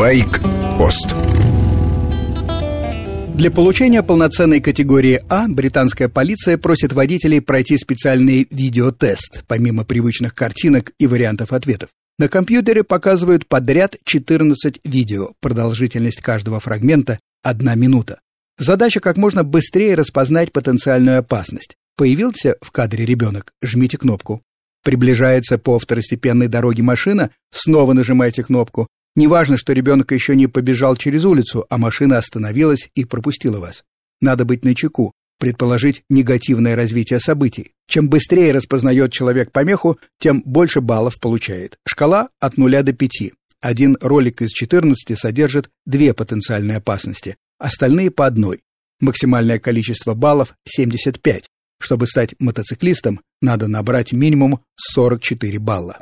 Байк-пост. Для получения полноценной категории А британская полиция просит водителей пройти специальный видеотест, помимо привычных картинок и вариантов ответов. На компьютере показывают подряд 14 видео, продолжительность каждого фрагмента – одна минута. Задача как можно быстрее распознать потенциальную опасность. Появился в кадре ребенок, жмите кнопку. Приближается по второстепенной дороге машина, снова нажимайте кнопку. Неважно, что ребенок еще не побежал через улицу, а машина остановилась и пропустила вас. Надо быть начеку, предположить негативное развитие событий. Чем быстрее распознает человек помеху, тем больше баллов получает. Шкала от 0 до 5. Один ролик из 14 содержит две потенциальные опасности, остальные по одной. Максимальное количество баллов 75. Чтобы стать мотоциклистом, надо набрать минимум 44 балла.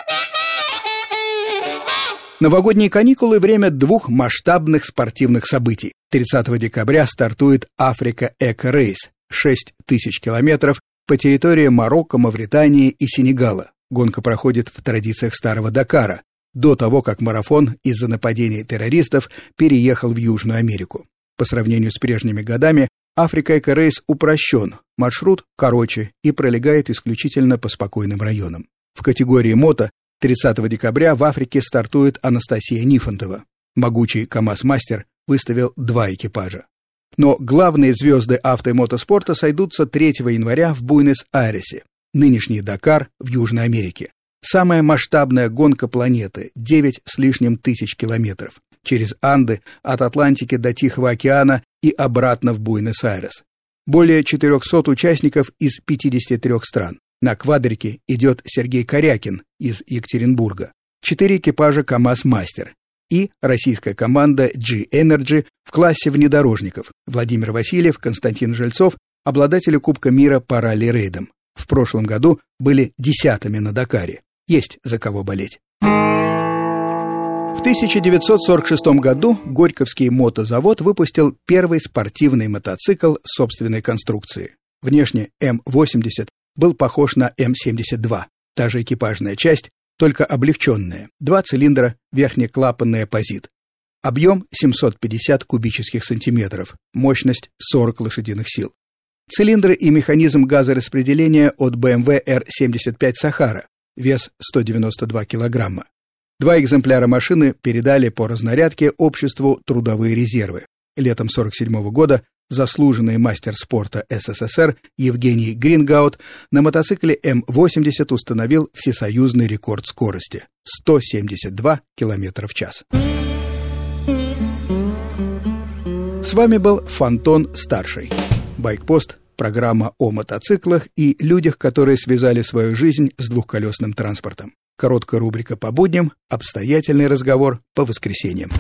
Новогодние каникулы – время двух масштабных спортивных событий. 30 декабря стартует Африка Эко Рейс – 6 тысяч километров по территории Марокко, Мавритании и Сенегала. Гонка проходит в традициях старого Дакара, до того, как марафон из-за нападения террористов переехал в Южную Америку. По сравнению с прежними годами, Африка Эко-рейс упрощен, маршрут короче и пролегает исключительно по спокойным районам. В категории мото 30 декабря в Африке стартует Анастасия Нифонтова. Могучий КАМАЗ-мастер выставил два экипажа. Но главные звезды авто и мотоспорта сойдутся 3 января в Буэнос-Айресе, нынешний Дакар в Южной Америке. Самая масштабная гонка планеты – 9 с лишним тысяч километров через Анды от Атлантики до Тихого океана и обратно в Буэнос-Айрес. Более 400 участников из 53 стран. На квадрике идет Сергей Корякин из Екатеринбурга. Четыре экипажа КАМАЗ-Мастер и российская команда G-Energy в классе внедорожников. Владимир Васильев, Константин Жильцов, обладатели Кубка мира по ралли-рейдам. В прошлом году были десятыми на Дакаре. Есть за кого болеть. В 1946 году Горьковский мотозавод выпустил первый спортивный мотоцикл собственной конструкции. Внешне М-80 был похож на М-72, та же экипажная часть, только облегченная, два цилиндра, верхнеклапанный оппозит. Объем 750 кубических сантиметров, мощность 40 лошадиных сил. Цилиндры и механизм газораспределения от BMW R75 Сахара, вес 192 килограмма. Два экземпляра машины передали по разнарядке обществу «Трудовые резервы». Летом 1947 года заслуженный мастер спорта СССР Евгений Грингаут на мотоцикле М-80 установил всесоюзный рекорд скорости – 172 км в час. С вами был Фантон Старший. Байкпост – программа о мотоциклах и людях, которые связали свою жизнь с двухколесным транспортом. Короткая рубрика по будням, обстоятельный разговор по воскресеньям.